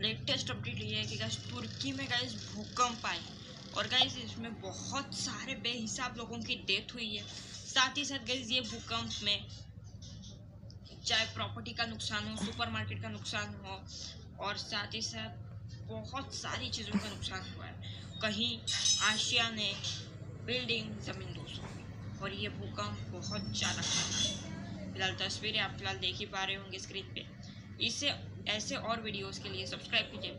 Latest update ये है कि गाइस तुर्की में गाइस भूकंप आए और गाइस इसमें बहुत सारे बेहिसाब लोगों की डेथ हुई है। साथ ही साथ गाइस ये भूकंप में चाहे प्रॉपर्टी का नुकसान हो सुपरमार्केट का नुकसान हो, और साथ ही साथ बहुत सारी चीज़ों का नुकसान हुआ है। कहीं आशिया ने बिल्डिंग ज़मीन दोस्तों और ये भूकंप बहुत ज़्यादा है। फ़िलहाल तस्वीरें आप फ़िलहाल देख ही पा रहे होंगे स्क्रीन पे। इससे ऐसे और वीडियोस के लिए सब्सक्राइब कीजिए।